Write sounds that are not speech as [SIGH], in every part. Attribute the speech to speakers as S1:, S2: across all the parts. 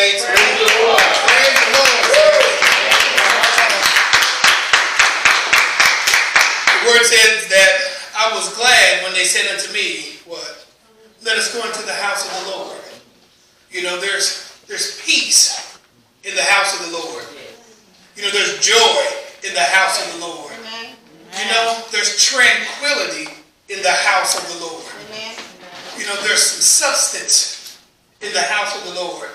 S1: saints. Praise the Lord. Praise the Lord. The word says that I was glad when they said unto me, what? Let us go into the house of the Lord. You know, there's there's peace in the house of the Lord. You know, there's joy in the house of the Lord. You know, there's tranquility in the house of the Lord. You know, there's some substance in the house of the Lord.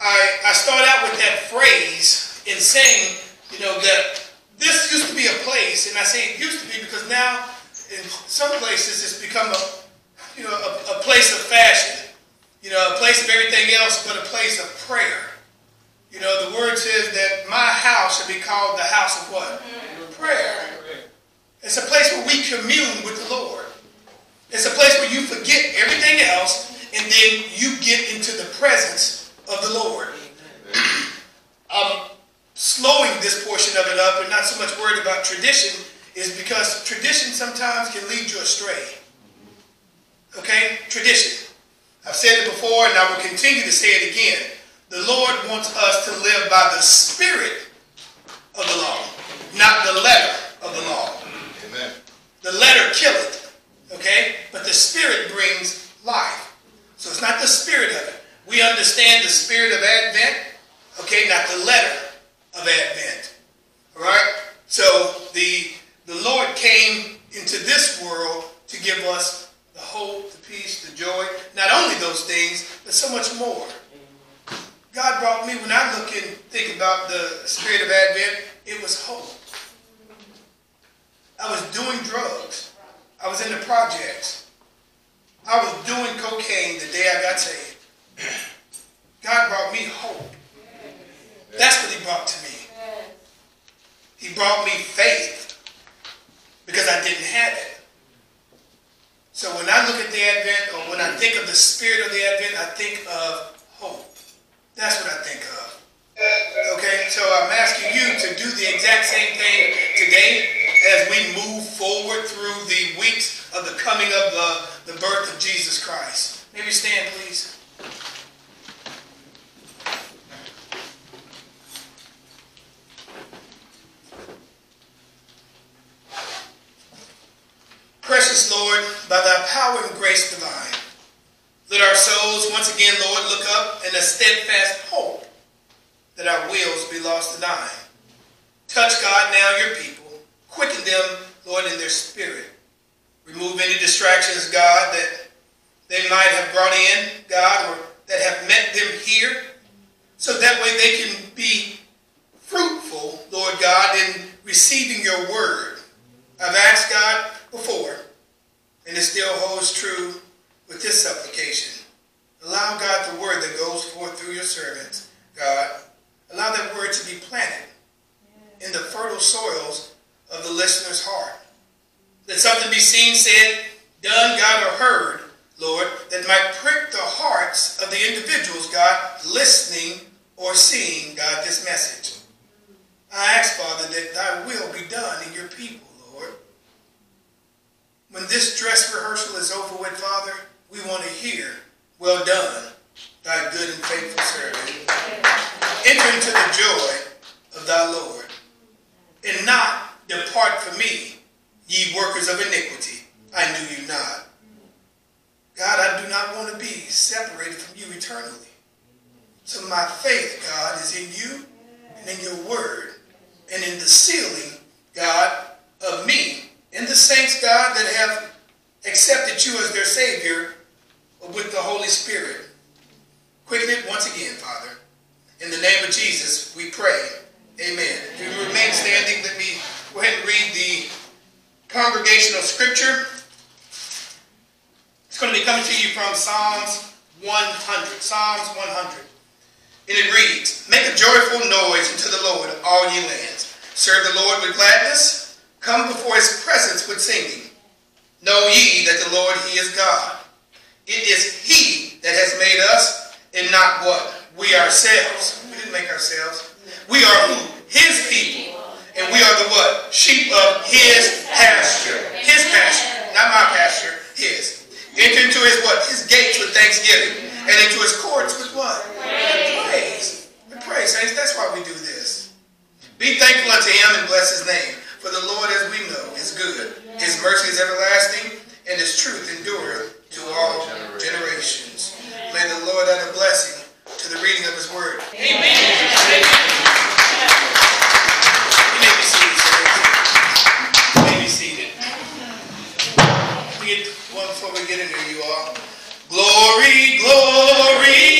S1: I, I start out with that phrase in saying, you know, that this used to be a place, and I say it used to be because now in some places it's become a, you know, a, a place of fashion. You know, a place of everything else but a place of prayer. You know, the word says that my house should be called the house of what? Prayer. It's a place where we commune with the Lord. It's a place where you forget everything else and then you get into the presence of the Lord. I'm slowing this portion of it up and not so much worried about tradition is because tradition sometimes can lead you astray. Okay? Tradition. I've said it before and I will continue to say it again. The Lord wants us to live by the spirit of the law, not the letter of the law. Amen. The letter killeth, okay? But the spirit brings life. So it's not the spirit of it. We understand the spirit of Advent, okay, not the letter of Advent. All right? So the, the Lord came into this world to give us the hope, the peace, the joy, not only those things, but so much more. God brought me, when I look and think about the spirit of Advent, it was hope. I was doing drugs. I was in the projects. I was doing cocaine the day I got saved. [CLEARS THROAT] God brought me hope. That's what he brought to me. He brought me faith because I didn't have it. So when I look at the Advent or when I think of the spirit of the Advent, I think of hope. That's what I think of. Okay, so I'm asking you to do the exact same thing today as we move forward through the weeks of the coming of the, the birth of Jesus Christ. Maybe stand, please. Precious Lord, by thy power and grace divine, let our souls once again, Lord, look up in a steadfast hope that our wills be lost to thine. Touch, God, now your people. Quicken them, Lord, in their spirit. Remove any distractions, God, that they might have brought in, God, or that have met them here, so that way they can be fruitful, Lord God, in receiving your word. I've asked God before, and it still holds true with this supplication. Allow God the word that goes forth through your servants, God. Allow that word to be planted in the fertile soils of the listener's heart. Let something be seen, said, done, God, or heard, Lord, that might prick the hearts of the individuals, God, listening or seeing, God, this message. I ask, Father, that thy will be done in your people, Lord. When this dress rehearsal is over with, Father, we want to hear, well done, thy good and faithful servant. Enter into the joy of thy Lord, and not depart from me, ye workers of iniquity. I knew you not. God, I do not want to be separated from you eternally. So my faith, God, is in you and in your word and in the sealing, God, of me and the saints, God, that have accepted you as their Savior with the Holy Spirit. Quicken it once again, Father. In the name of Jesus, we pray. Amen. If you remain standing, let me go ahead and read the congregational scripture. It's going to be coming to you from Psalms 100. Psalms 100. And it reads, Make a joyful noise unto the Lord, all ye lands. Serve the Lord with gladness. Come before his presence with singing. Know ye that the Lord, he is God. It is he that has made us and not what? We ourselves. We didn't make ourselves. We are who? His people. And we are the what? Sheep of his pasture. His pasture. Not my pasture. His. Enter into his what? His gates with thanksgiving. And into his courts with what? Praise. Praise, saints. That's why we do this. Be thankful unto him and bless his name. For the Lord, as we know, is good. His mercy is everlasting, and his truth endureth to all generations. May the Lord add a blessing to the reading of his word. Amen. You may be seated. You may be seated. We get into you all. Glory, glory.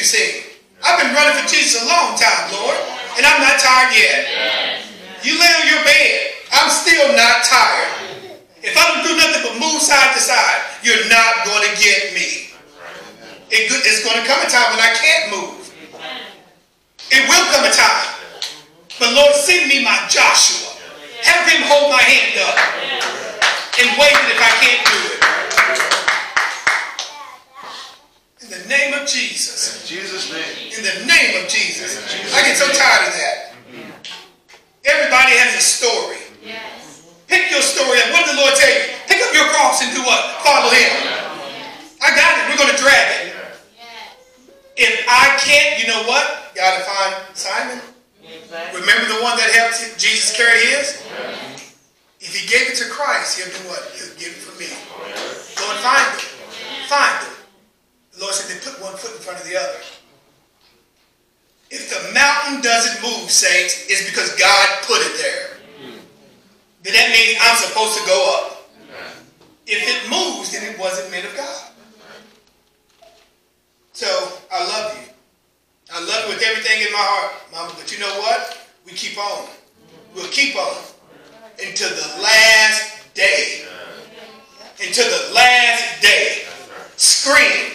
S1: You. I've been running for Jesus a long time, Lord, and I'm not tired yet. You lay on your bed, I'm still not tired. If I don't do nothing but move side to side, you're not going to get me. It's going to come a time when I can't move. It will come a time. But Lord, send me my Joshua. Have him hold my hand up and wave it if I can't do it. In the name of Jesus.
S2: In Jesus' name.
S1: In the name of Jesus. I get so tired of that. Everybody has a story. Yes. Pick your story up. What did the Lord tell you? Pick up your cross and do what? Follow him. I got it. We're going to drag it. If I can't, you know what? You got to find Simon. Remember the one that helped Jesus carry his? If he gave it to Christ, he'll do what? He'll give it for me. Go and find them. Find them. Lord said they put one foot in front of the other. If the mountain doesn't move, saints, it's because God put it there. Then that means I'm supposed to go up. If it moves, then it wasn't meant of God. So I love you. I love you with everything in my heart, Mama. But you know what? We keep on. We'll keep on until the last day. Until the last day. Scream.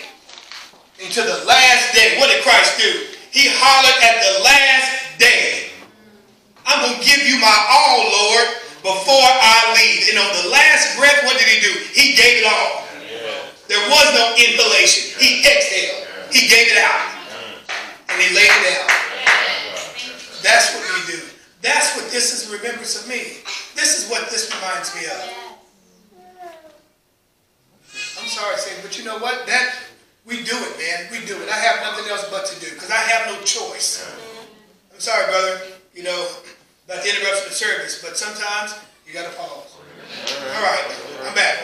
S1: Until the last day. What did Christ do? He hollered at the last day. I'm going to give you my all, Lord, before I leave. And on the last breath, what did he do? He gave it all. There was no inhalation. He exhaled. He gave it out and he laid it out. That's what we do. That's what this is a remembrance of me. This is what this reminds me of. I'm sorry, say, but you know what? That we do it, man. We do it. I have nothing else but to do because I have no choice. I'm sorry, brother. You know about the interruption of service, but sometimes you got to pause. All right, I'm back.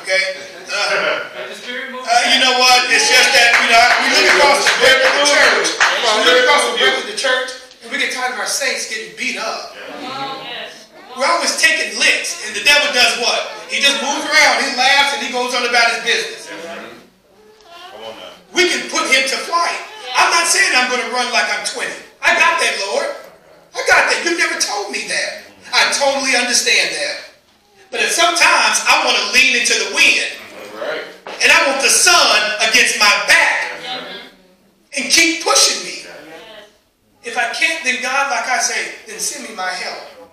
S1: Okay? Uh, uh, you know what? It's just that, you know, we look across the breadth of the church. We look across the breadth of the church, and we get tired of our saints getting beat up. We're always taking licks, and the devil does what? He just moves around, he laughs, and he goes on about his business. We can put him to flight. I'm not saying I'm going to run like I'm 20. I got that, Lord. I got that. You never told me that. I totally understand that. But sometimes I want to lean into the wind. Right. And I want the sun against my back. And keep pushing me. If I can't, then God, like I say, then send me my help.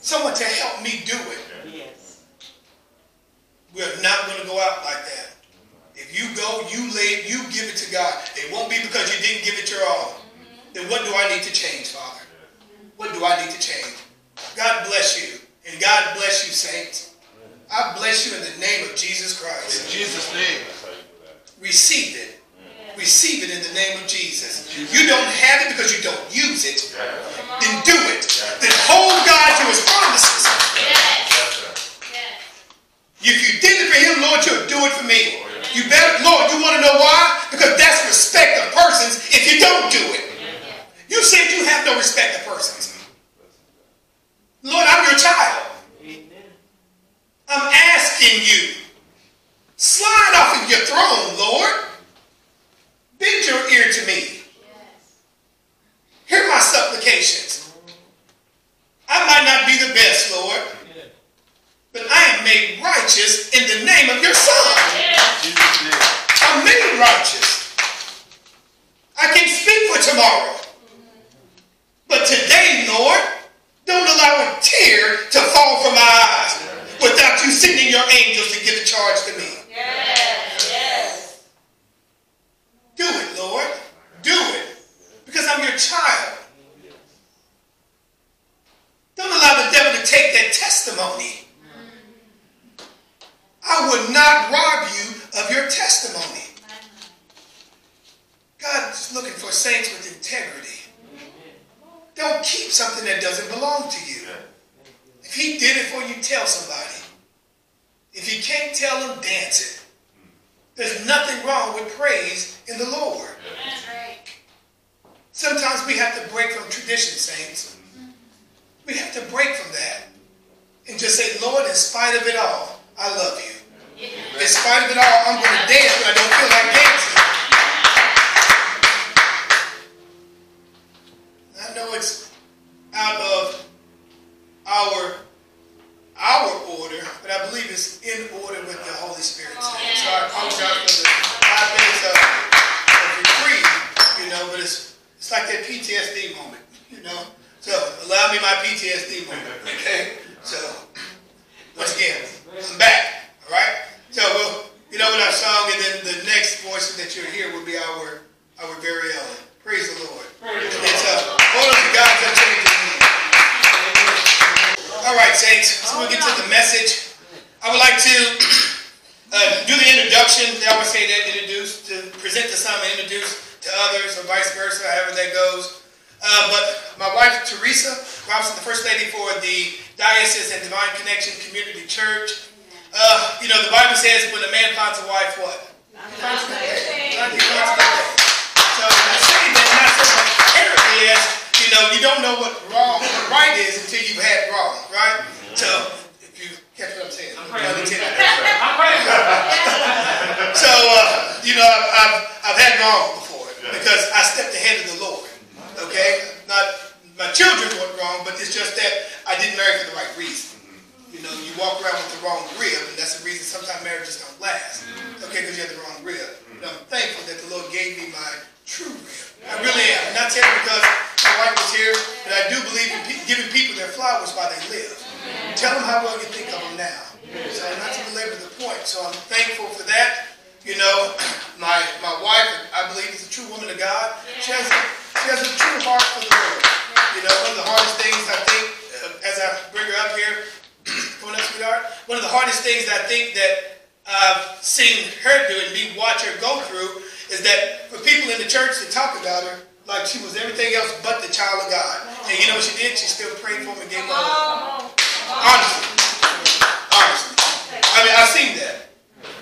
S1: Someone to help me do it. We're not going to go out like that. If you go, you lay, you give it to God. It won't be because you didn't give it your all. Then what do I need to change, Father? What do I need to change? God bless you. And God bless you, saints. I bless you in the name of Jesus Christ.
S2: In Jesus' name.
S1: Receive it. Receive it in the name of Jesus. You don't have it because you don't use it. Then do it. Then hold God to his promises. If you did it for him, Lord, you'll do it for me. You better, Lord, you want to know why? Because that's respect of persons if you don't do it. You said you have no respect of persons. Lord, I'm your child. I'm asking you. Slide off of your throne, Lord. Bend your ear to me. Hear my supplications. I might not be the best, Lord, but I am made righteous in the name of your Son. Yeah. I'm made righteous. I can speak for tomorrow. But today, Lord, don't allow a tear to fall from my eyes without you sending your angels to give a charge to me.
S3: Yes, yes.
S1: Do it, Lord. Do it. Because I'm your child. Don't allow the devil to take that testimony would not rob you of your testimony. God is looking for saints with integrity. Don't keep something that doesn't belong to you. If he did it for you, tell somebody. If you can't tell them, dance it. There's nothing wrong with praise in the Lord. Sometimes we have to break from tradition, saints. We have to break from that and just say, Lord, in spite of it all, I love you. In spite of it all, I'm going to dance when I don't feel like dancing. I know it's out of our our order, but I believe it's in order with the Holy Spirit. So I apologize for the five minutes of, of reprieve, you know, but it's it's like that PTSD moment, you know. So allow me my PTSD moment, okay? So once again, I'm back, all right? So we'll, you know, with our song, and then the next voice that you'll hear will be our our very own. Praise the Lord. It's uh, hold on to God's unchanging hand. All right, saints. So we'll get to the message. I would like to uh, do the introduction. They always say that introduce to present to some and introduce to others, or vice versa, however that goes. Uh, but my wife Teresa Robinson, the first lady for the Diocese and Divine Connection Community Church. Uh, you know, the Bible says when a man finds a wife, what? Finds a good Finds a good day. So I say that not so much inherently as you know, you don't know what wrong, what right is until you've had wrong, right? So if you catch what I'm saying, I'm praying. [LAUGHS] So uh, you know, I've, I've I've had wrong before because I stepped ahead of the Lord. Okay, not my children weren't wrong, but it's just that I didn't marry for the right reason. You know, you walk around with the wrong rib, and that's the reason sometimes marriages don't last. Okay, because you have the wrong rib. But I'm thankful that the Lord gave me my true rib. I really am. I'm not telling because my wife was here, but I do believe in pe- giving people their flowers while they live. Tell them how well you think of them now. So I'm not to belabor the point. So I'm thankful for that. You know, [CLEARS THROAT] my my wife, I believe, is a true woman of God. She has a, she has a true heart for the Lord. You know, one of the hardest things I think, uh, as I bring her up here, up, sweetheart, one of the hardest things I think that I've seen her do and me watch her go through is that for people in the church to talk about her like she was everything else but the child of God. And you know what she did? She still prayed for me and gave hug. Honestly. Honestly. I mean, I've seen that.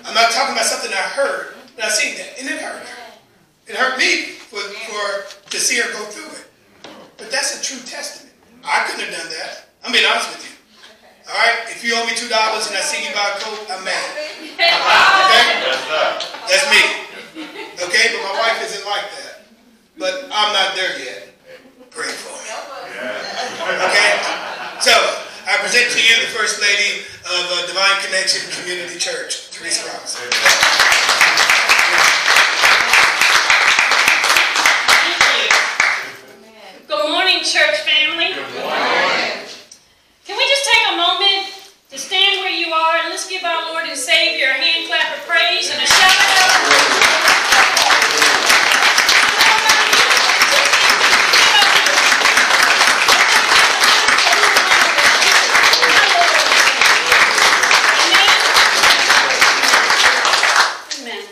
S1: I'm not talking about something I heard, but I've seen that. And it hurt her. It hurt me for, for to see her go through it. But that's a true testament. I couldn't have done that. I'm being honest with you. All right? If you owe me $2 and I see you buy a coat, I'm mad. [LAUGHS] Okay? That's me. Okay? But my wife isn't like that. But I'm not there yet. Pray for me. Okay? So, I present to you the First Lady of uh, Divine Connection Community Church, Teresa Robinson.
S4: Good morning, church family. Can we just take a moment to stand where you are and let's give our Lord and Savior a hand clap of praise and a shout out. Amen.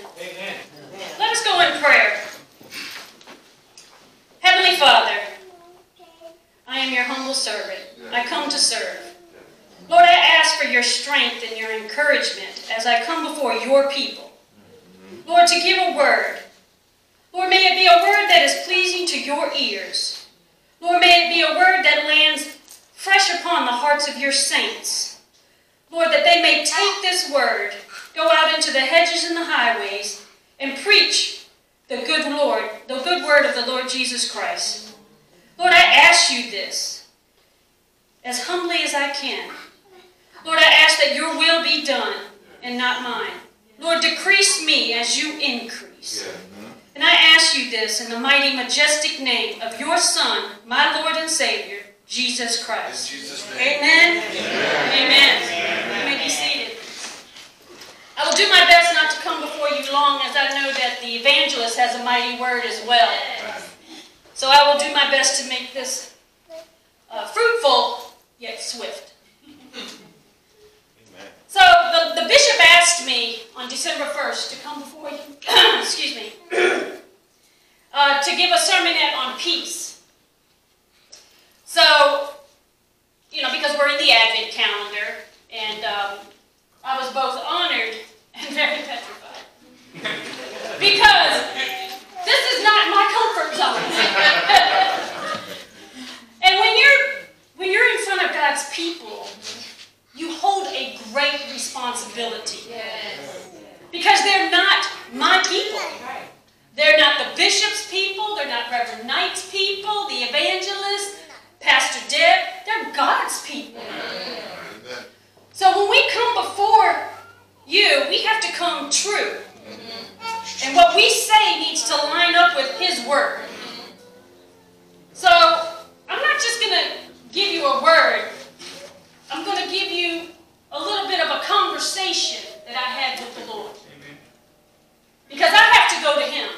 S4: Let us go in prayer. Heavenly Father, I am your humble servant. I come to serve. Lord, I ask for your strength and your encouragement as I come before your people. Lord, to give a word. Lord, may it be a word that is pleasing to your ears. Lord, may it be a word that lands fresh upon the hearts of your saints. Lord, that they may take this word, go out into the hedges and the highways, and preach the good Lord, the good word of the Lord Jesus Christ. Lord, I ask you this as humbly as I can. Lord, I ask that your will be done and not mine. Lord, decrease me as you increase. And I ask you this in the mighty, majestic name of your Son, my Lord and Savior, Jesus Christ. Amen. Amen. You may be seated. I will do my best not to come before you long, as I know that the evangelist has a mighty word as well. So I will do my best to make this uh, fruitful yet swift. So the, the bishop asked me on December 1st to come before you, [CLEARS THROAT] excuse me, [CLEARS THROAT] uh, to give a sermonette on peace. So, you know, because we're in the Advent calendar, and um, I was both honored and [LAUGHS] very petrified. because this is not my comfort zone. [LAUGHS] and when you're when you're in front of God's people, you hold a great responsibility. Because they're not my people. They're not the bishop's people, they're not Reverend Knight's people, the evangelist, Pastor Deb, they're God's people. So when we come before you, we have to come true. And what we say needs to line up with His Word. So I'm not just going to give you a word, I'm going to give you a little bit of a conversation that I had with the Lord. Because I have to go to Him.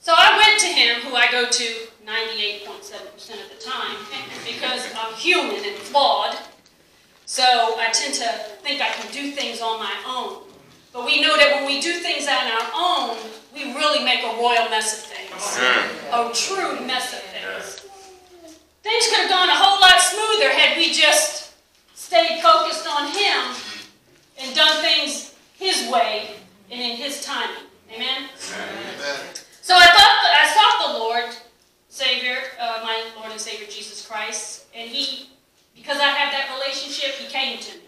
S4: So I went to Him, who I go to 98.7% of the time, because I'm human and flawed. So I tend to think I can do things on my own. But we know that when we do things on our own, we really make a royal mess of things. A true mess of things. Things could have gone a whole lot smoother had we just stayed focused on Him and done things His way and in His timing. Amen? So I thought I sought the Lord, Savior, uh, my Lord and Savior Jesus Christ, and He, because I have that relationship, He came to me.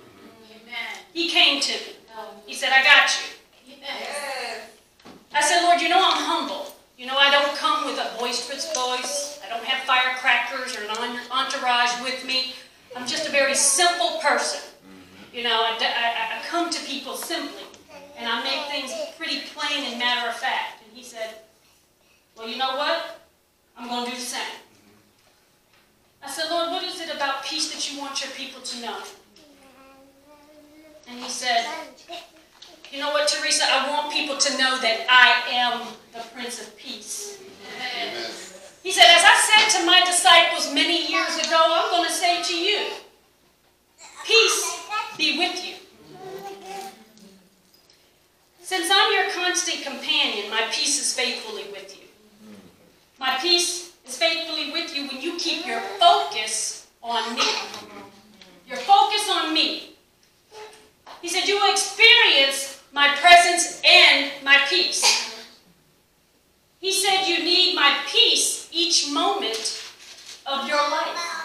S3: Amen.
S4: He came to me. He said, "I got you."
S3: Yes.
S4: I said, Lord, you know I'm humble. You know I don't come with a boisterous voice. I don't have firecrackers or an entourage with me. I'm just a very simple person. You know, I, I, I come to people simply, and I make things pretty plain and matter of fact. And he said, Well, you know what? I'm going to do the same. I said, Lord, what is it about peace that you want your people to know? And he said, You know what, Teresa? I want people to know that I am the Prince of Peace. He said, As I said to my many years ago, I'm going to say to you, Peace be with you. Since I'm your constant companion, my peace is faithfully with you. My peace is faithfully with you when you keep your focus on me. Your focus on me. He said, You will experience my presence and my peace. He said, You need my peace each moment of your life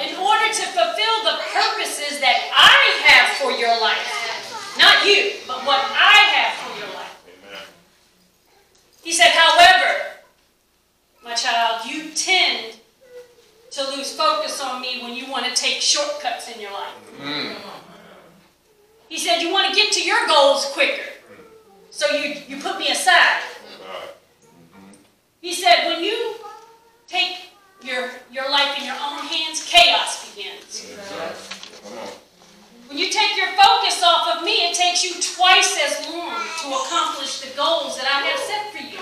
S4: in order to fulfill the purposes that I have for your life. Not you, but what I have for your life. He said, However, my child, you tend to lose focus on me when you want to take shortcuts in your life. Mm. He said, You want to get to your goals quicker. So you, you put me aside. Mm-hmm. He said, When you take your, your life in your own hands, chaos begins. When you take your focus off of me, it takes you twice as long to accomplish the goals that I have set for you.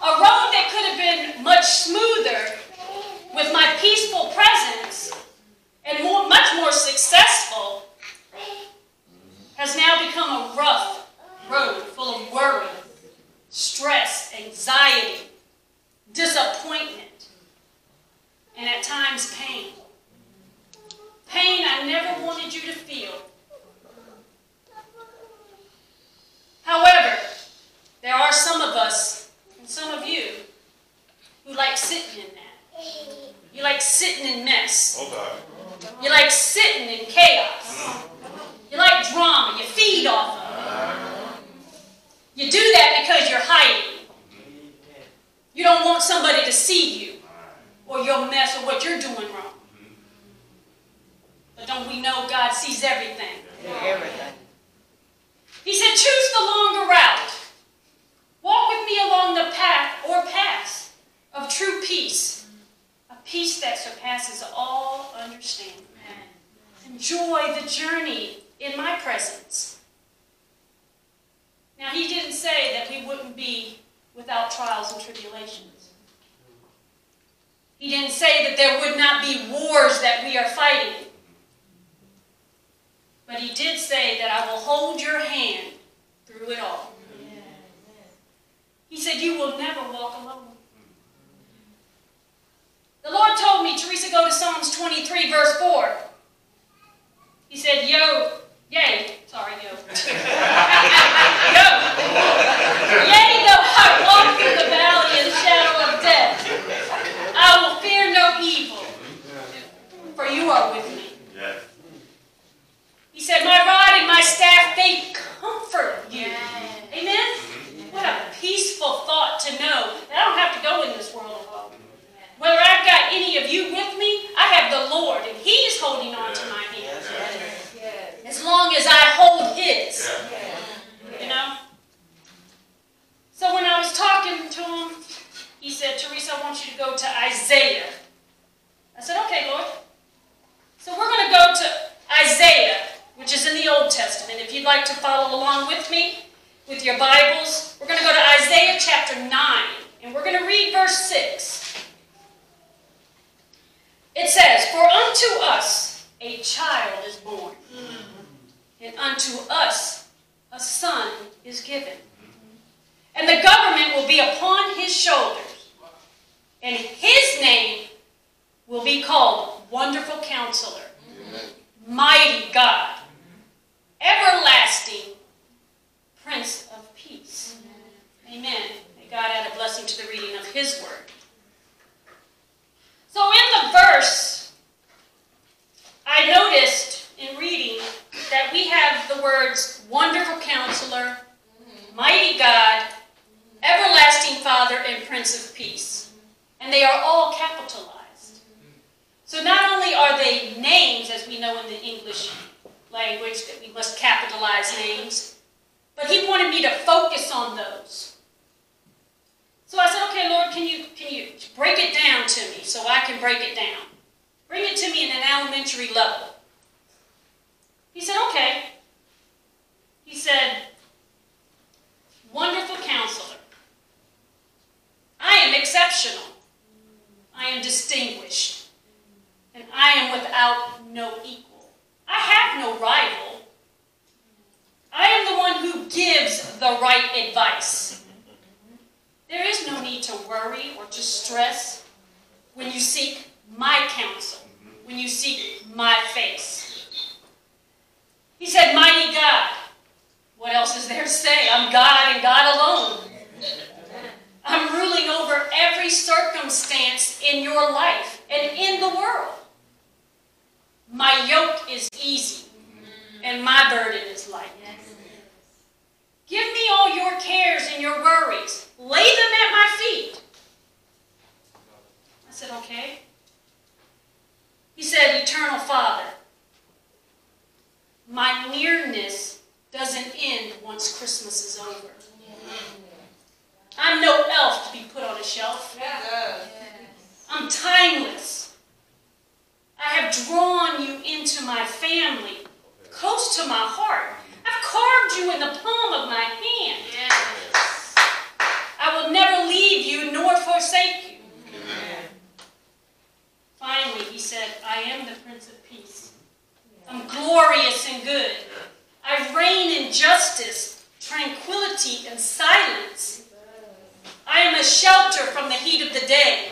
S4: A road that could have been much smoother with my peaceful presence and more, much more successful has now become a rough road full of worry, stress, anxiety, disappointment, and at times pain. Pain I never wanted you to feel. However, there are some of us, and some of you, who like sitting in that. You like sitting in mess. You like sitting in chaos. You like drama. You feed off of it. You do that because you're hiding. You don't want somebody to see you or your mess or what you're doing wrong. But don't we know God sees everything?
S3: Everything.
S4: He said, choose the longer route. Walk with me along the path or paths of true peace, a peace that surpasses all understanding. enjoy the journey in my presence. Now, he didn't say that we wouldn't be without trials and tribulations. He didn't say that there would not be wars that we are fighting. But he did say that I will hold your hand through it all. He said, You will never walk alone. The Lord told me, Teresa, go to Psalms 23, verse 4. He said, Yo, yay, sorry, yo. [LAUGHS] yo. Yea, though I walk through the valley of the shadow of death, I will fear no evil, for you are with me. He said, My rod and my staff, they comfort you. Amen? What a peaceful thought to know that I don't have to go in this world alone. Whether I've got any of you with me, I have the Lord, and He is holding on to my hand. As long as I hold His. You know? So when I was talking to him, he said, Teresa, I want you to go to Isaiah. I said, okay, Lord. So we're going to go to Isaiah, which is in the Old Testament. If you'd like to follow along with me with your Bibles, we're going to go to Isaiah chapter 9, and we're going to read verse 6. It says, For unto us a child is born, and unto us a son is given. And the government will be upon his shoulders, and his name will be called Wonderful Counselor, Mighty God, Everlasting Prince of Peace. Amen. May God add a blessing to the reading of his word. So in the verse, I noticed in reading that we have the words Wonderful Counselor, Mighty God, Everlasting Father, and Prince of Peace. And they are all capitalized. So not only are they names, as we know in the English language, that we must capitalize names, but he wanted me to focus on those. So I said, okay, Lord, can you, can you break it down to me so I can break it down? Bring it to me in an elementary level. He said, okay. He said, wonderful counselor. I am exceptional. I am distinguished. And I am without no equal. I have no rival. I am the one who gives the right advice. There is no need to worry or to stress when you seek my counsel, when you seek my face. He said, Mighty God. What else is there to say? I'm God and God alone. I'm ruling over every circumstance in your life and in the world. My yoke is easy and my burden is light. Give me all your cares and your worries. Lay them at my feet. I said, okay. He said, Eternal Father, my nearness doesn't once Christmas is over. I'm no elf to be put on a shelf. I'm timeless. I have drawn you into my family, close to my heart. I've carved you in the palm of my hand. I will never leave you nor forsake you. Finally, he said, I am the Prince of Peace. I'm glorious and good. I reign in justice, tranquility, and silence. I am a shelter from the heat of the day,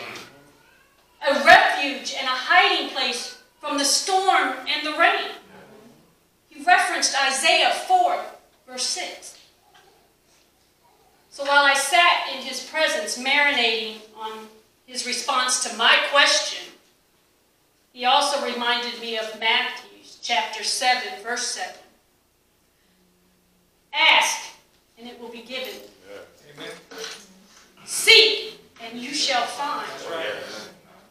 S4: a refuge and a hiding place from the storm and the rain. He referenced Isaiah 4, verse 6. So while I sat in his presence, marinating on his response to my question, he also reminded me of Matthew chapter 7, verse 7. Ask, and it will be given.
S1: Amen.
S4: Seek, and you shall find.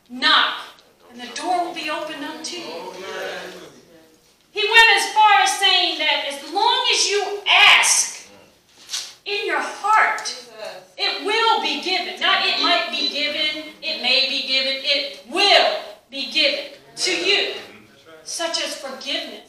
S4: Knock, and the door will be opened unto you. He went as far as saying that as long as you ask in your heart, it will be given. Not it might be given, it may be given, it will be given to you. Such as forgiveness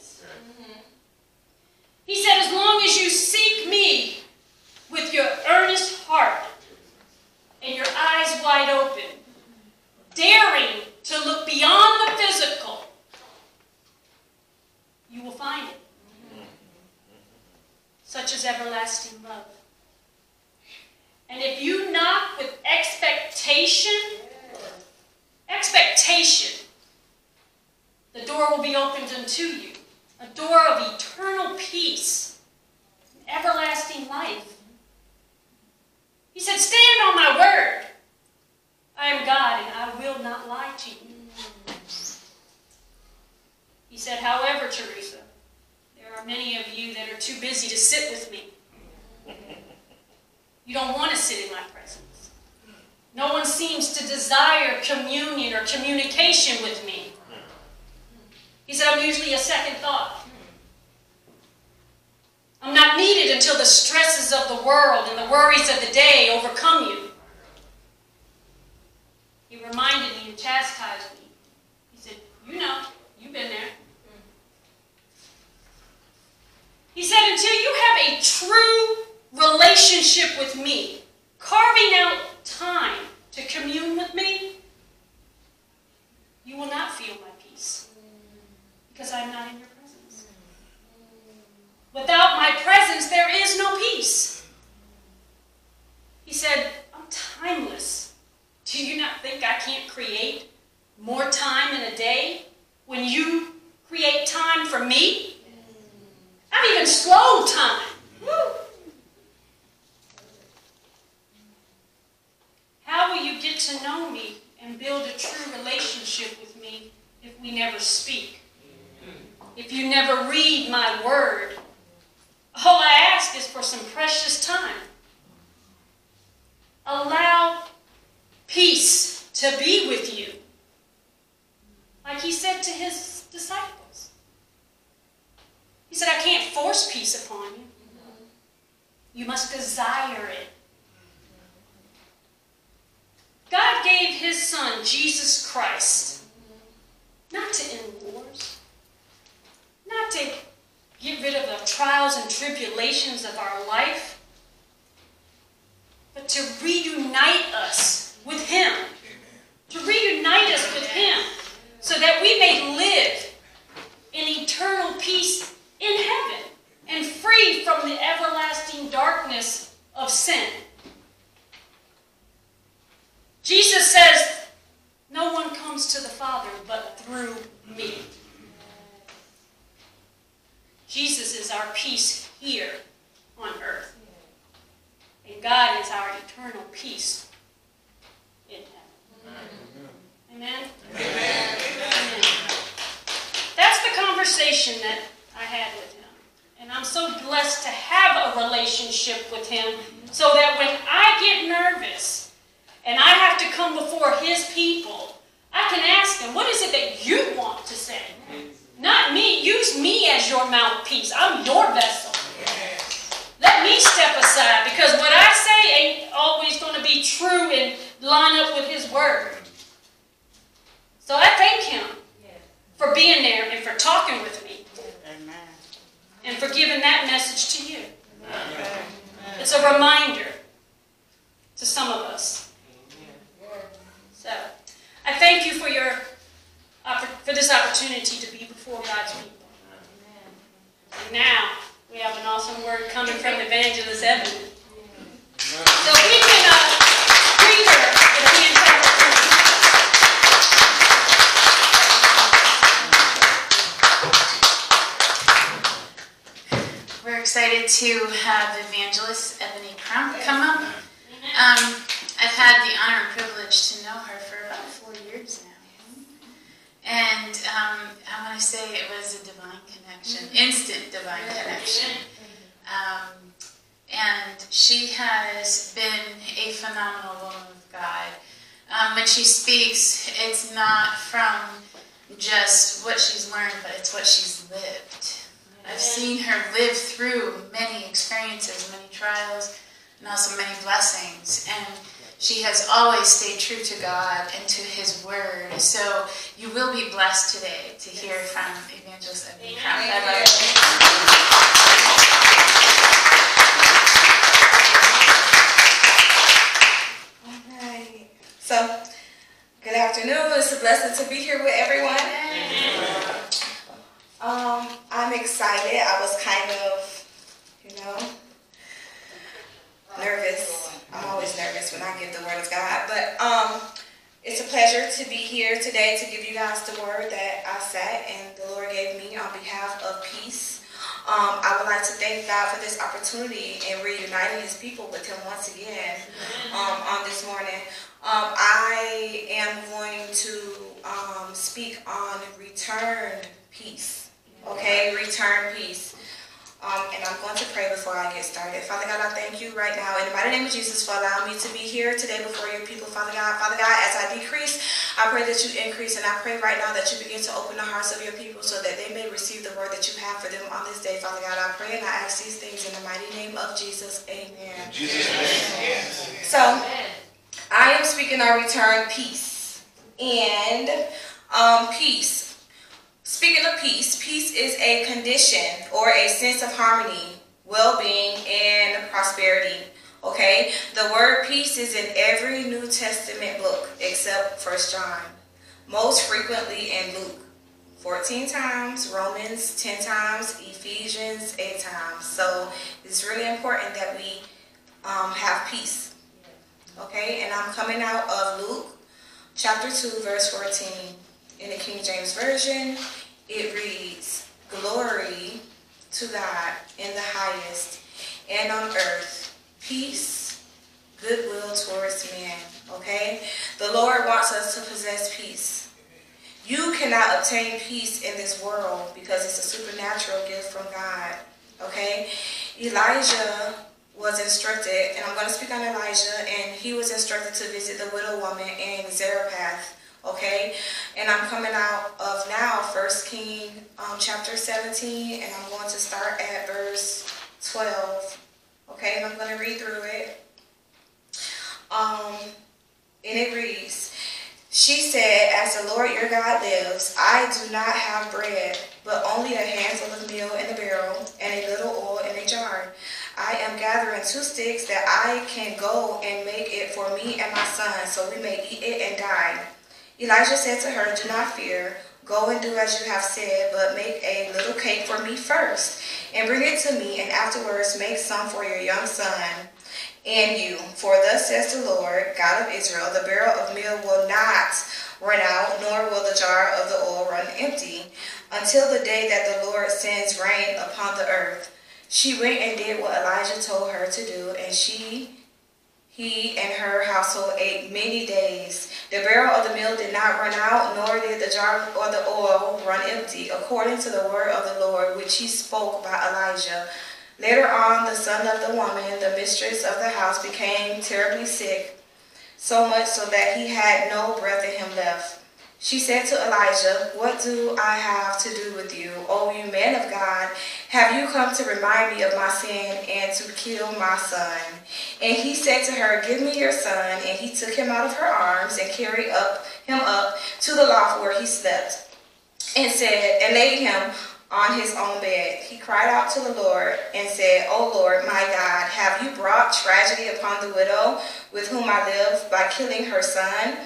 S4: find it, such as everlasting love. And if you knock with expectation, expectation, the door will be opened unto you. A door of eternal peace, everlasting life. He said, Stand on my word. I am God and I will not lie to you. He said, However, Teresa, there are many of you that are too busy to sit with me. You don't want to sit in my presence. No one seems to desire communion or communication with me. He said, I'm usually a second thought. I'm not needed until the stresses of the world and the worries of the day overcome you. He reminded me and chastised me. He said, You know, you've been there. He said, Until you have a true relationship with me, carving out time to commune with me, you will not feel my peace because I'm not in your presence. Without my presence, there is no peace. He said, I'm timeless. Do you not think I can't create more time in a day when you create time for me? I've even slowed time. Woo. How will you get to know me and build a true relationship with me if we never speak? If you never read my word? All I ask is for some precious time. Allow peace to be with you. Like he said to his disciples. He said, I can't force peace upon you. You must desire it. God gave his son, Jesus Christ, not to end wars, not to get rid of the trials and tribulations of our life, but to reunite us with him. To reunite us with him so that we may live in eternal peace in heaven and free from the everlasting darkness of sin. Jesus says, No one comes to the Father but through me. Jesus is our peace here on earth. And God is our eternal peace in heaven. Amen? Amen. That's the conversation that I had with him. And I'm so blessed to have a relationship with him so that when I get nervous and I have to come before his people, I can ask him, What is it that you want to say? Not me. Use me as your mouthpiece. I'm your vessel. Let me step aside because what I say ain't always going to be true and line up with his word. So I thank him for being there and for talking with me and for giving that message to you. It's a reminder to some of us. So I thank you for your for this opportunity to be before God's people. And now we have an awesome word coming from Evangelist Evan. So we can uh, greet her if we interpret.
S3: We're excited to have evangelist Ebony Crump come up. Um, I've had the honor and privilege to know her for about four years now. And um, I want to say it was a divine connection, instant divine connection. Um, and she has been a phenomenal woman of God. Um, when she speaks, it's not from just what she's learned, but it's what she's lived. I've seen her live through many experiences, many trials, and also many blessings. And she has always stayed true to God and to His Word. So you will be blessed today to hear from Evangelist Ebony Crump. I love you.
S5: Alright. So, good afternoon. It's a blessing to be here with everyone. Um, I'm excited. I was kind of, you know, nervous. I'm always nervous when I give the word of God. But um, it's a pleasure to be here today to give you guys the word that I sat and the Lord gave me on behalf of peace. Um, I would like to thank God for this opportunity and reuniting His people with Him once again um, on this morning. Um, I am going to um, speak on return peace. Okay, return peace. Um, and I'm going to pray before I get started. Father God, I thank you right now in the mighty name of Jesus for allowing me to be here today before your people, Father God. Father God, as I decrease, I pray that you increase, and I pray right now that you begin to open the hearts of your people so that they may receive the word that you have for them on this day, Father God. I pray and I ask these things in the mighty name of Jesus. Amen.
S2: Jesus' name.
S5: So, I am speaking on return peace. And um, peace. Speaking of peace, peace is a condition or a sense of harmony, well being, and prosperity. Okay? The word peace is in every New Testament book except First John. Most frequently in Luke. 14 times, Romans 10 times, Ephesians 8 times. So it's really important that we um, have peace. Okay, and I'm coming out of Luke chapter 2, verse 14. In the King James Version, it reads, Glory to God in the highest, and on earth, peace, goodwill towards men. Okay? The Lord wants us to possess peace. You cannot obtain peace in this world because it's a supernatural gift from God. Okay? Elijah was instructed, and I'm going to speak on Elijah, and he was instructed to visit the widow woman in Zarephath. Okay, and I'm coming out of now First King um, chapter 17, and I'm going to start at verse 12. Okay, and I'm going to read through it. Um, and it reads, She said, As the Lord your God lives, I do not have bread, but only a handful of meal in a barrel and a little oil in a jar. I am gathering two sticks that I can go and make it for me and my son, so we may eat it and die. Elijah said to her, Do not fear. Go and do as you have said, but make a little cake for me first, and bring it to me, and afterwards make some for your young son and you. For thus says the Lord, God of Israel, the barrel of meal will not run out, nor will the jar of the oil run empty, until the day that the Lord sends rain upon the earth. She went and did what Elijah told her to do, and she he and her household ate many days. The barrel of the meal did not run out, nor did the jar or the oil run empty, according to the word of the Lord, which he spoke by Elijah. Later on, the son of the woman, the mistress of the house, became terribly sick, so much so that he had no breath in him left. She said to Elijah, What do I have to do with you, O you man of God? Have you come to remind me of my sin and to kill my son? And he said to her, Give me your son. And he took him out of her arms and carried up him up to the loft where he slept, and said, and laid him on his own bed. He cried out to the Lord and said, O Lord, my God, have you brought tragedy upon the widow with whom I live by killing her son?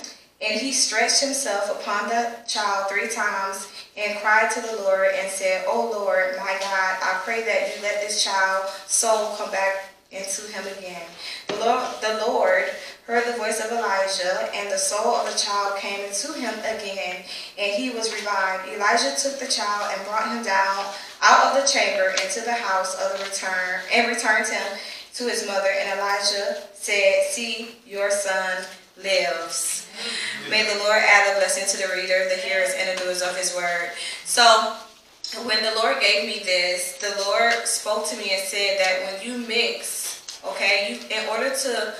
S5: And he stretched himself upon the child three times and cried to the Lord and said, O Lord, my God, I pray that you let this child's soul come back into him again. The Lord, the Lord heard the voice of Elijah, and the soul of the child came into him again, and he was revived. Elijah took the child and brought him down out of the chamber into the house of the return, and returned him to his mother. And Elijah said, See, your son lives. May the Lord add a blessing to the reader, the hearers, and the doers of his word. So, when the Lord gave me this, the Lord spoke to me and said that when you mix, okay, you, in order to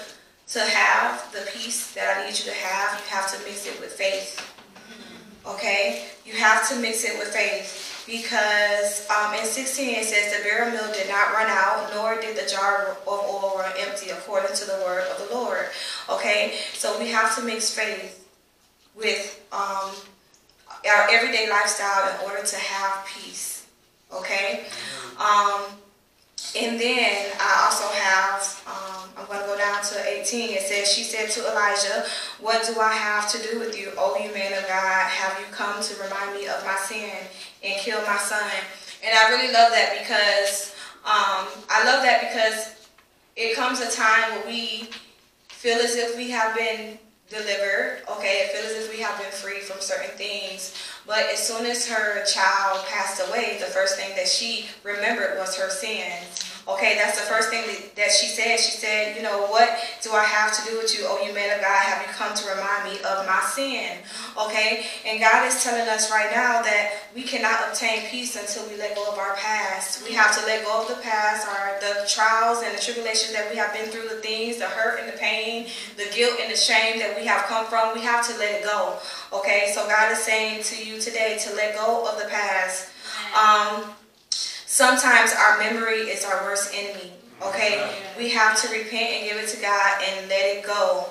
S5: to have the peace that I need you to have, you have to mix it with faith. Okay, you have to mix it with faith because um, in 16 it says the barrel meal did not run out, nor did the jar of oil run empty, according to the word of the Lord. Okay, so we have to mix faith with um, our everyday lifestyle in order to have peace. Okay, um, and then I also have, um, going to go down to 18. It says, She said to Elijah, What do I have to do with you, O you man of God? Have you come to remind me of my sin and kill my son? And I really love that because um, I love that because it comes a time where we feel as if we have been delivered, okay? It feels as if we have been free from certain things. But as soon as her child passed away, the first thing that she remembered was her sins. Okay, that's the first thing that she said. She said, you know, what do I have to do with you? Oh, you man of God, have you come to remind me of my sin? Okay, and God is telling us right now that we cannot obtain peace until we let go of our past. We have to let go of the past, our the trials and the tribulations that we have been through, the things, the hurt and the pain, the guilt and the shame that we have come from. We have to let it go. Okay, so God is saying to you today to let go of the past. Um, Sometimes our memory is our worst enemy. Okay, we have to repent and give it to God and let it go.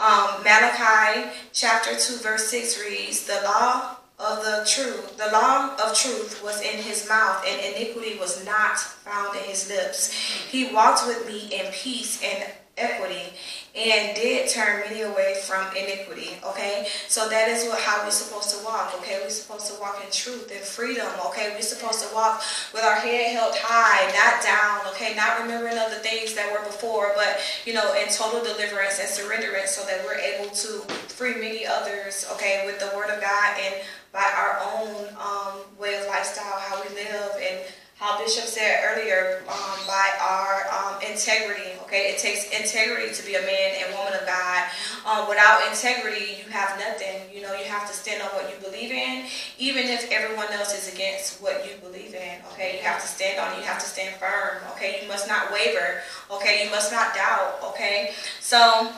S5: Um, Malachi chapter two verse six reads, "The law of the truth, the law of truth was in his mouth, and iniquity was not found in his lips. He walked with me in peace and equity and did turn many away from iniquity. Okay, so that is what how we're supposed to walk. Okay, we're supposed to walk in truth and freedom. Okay, we're supposed to walk with our head held high, not down. Okay, not remembering of the things that were before, but you know, in total deliverance and surrenderance, so that we're able to free many others. Okay, with the Word of God and by our own um, way of lifestyle, how we live and how Bishop said earlier, um, by our um, integrity. Okay, it takes integrity to be a man and woman of God. Um, without integrity, you have nothing. You know, you have to stand on what you believe in, even if everyone else is against what you believe in. Okay, you have to stand on it. You have to stand firm. Okay, you must not waver. Okay, you must not doubt. Okay, so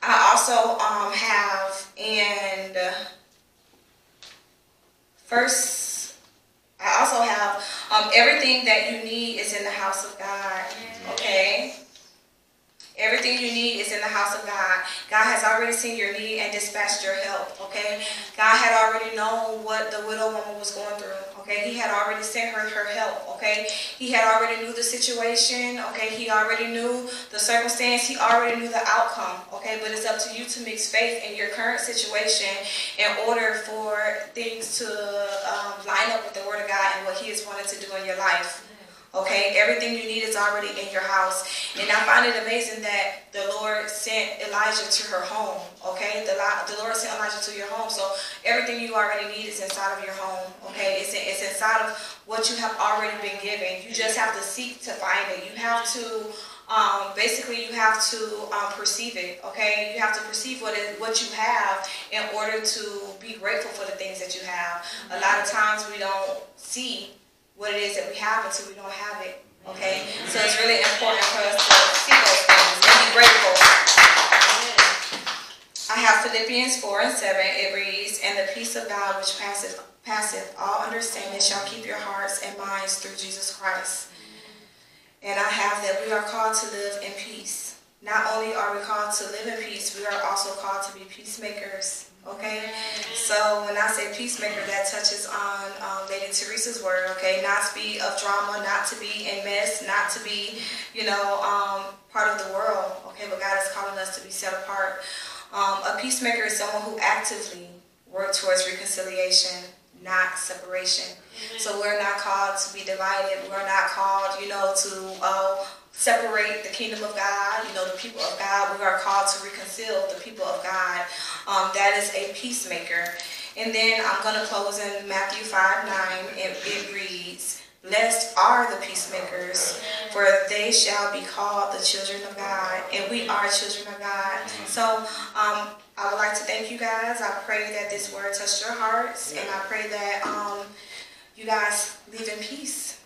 S5: I also um, have and first I also have um, everything that you need is in the house of God. Okay? Everything you need is in the house of God. God has already seen your need and dispatched your help. Okay? God had already known what the widow woman was going through. Okay? He had already sent her her help. Okay? He had already knew the situation. Okay? He already knew the circumstance. He already knew the outcome. Okay? But it's up to you to mix faith in your current situation in order for things to um, line up with the Word of God and what He has wanted to do in your life. Okay, everything you need is already in your house. And I find it amazing that the Lord sent Elijah to her home. Okay, the, the Lord sent Elijah to your home. So everything you already need is inside of your home. Okay, it's, it's inside of what you have already been given. You just have to seek to find it. You have to um, basically you have to um, perceive it okay you have to perceive what is what you have in order to be grateful for the things that you have a lot of times we don't see what it is that we have until we don't have it. Okay? So it's really important for us to see those things and be grateful. I have Philippians 4 and 7. It reads, And the peace of God which passeth, passeth all understanding shall keep your hearts and minds through Jesus Christ. Mm-hmm. And I have that we are called to live in peace. Not only are we called to live in peace, we are also called to be peacemakers. Okay, so when I say peacemaker, that touches on um, Lady Teresa's word. Okay, not to be of drama, not to be in mess, not to be, you know, um, part of the world. Okay, but God is calling us to be set apart. Um, a peacemaker is someone who actively works towards reconciliation, not separation. So we're not called to be divided. We're not called, you know, to uh, separate the kingdom of God, you know, the people of God. We are called to reconcile the people of God. Um, that is a peacemaker. And then I'm going to close in Matthew 5 9. and it reads, Blessed are the peacemakers, for they shall be called the children of God. And we are children of God. So um, I would like to thank you guys. I pray that this word touched your hearts. And I pray that um, you guys live in peace.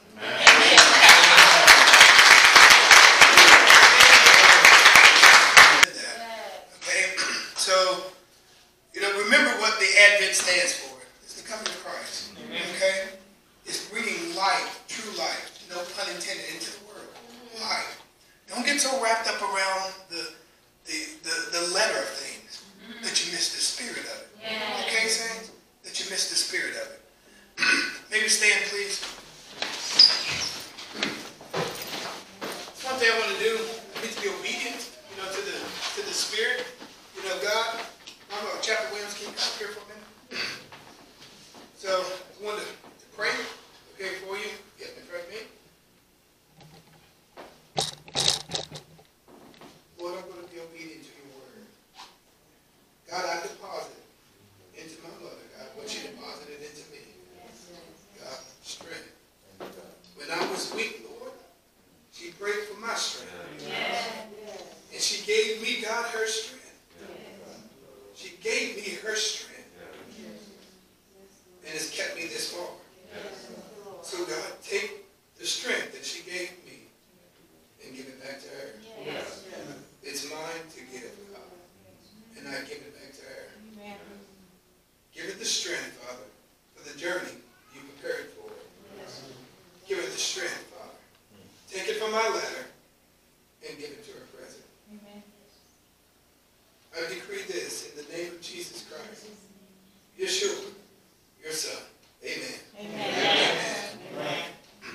S1: So, you know, remember what the Advent stands for. It's the coming of Christ. Okay? It's bringing life, true life, no pun intended, into the world. Life. Don't get so wrapped up around the the, the, the letter of things mm-hmm. that you miss the spirit of it. Okay, saints? That you miss the spirit of it. [CLEARS THROAT] Maybe stand, please.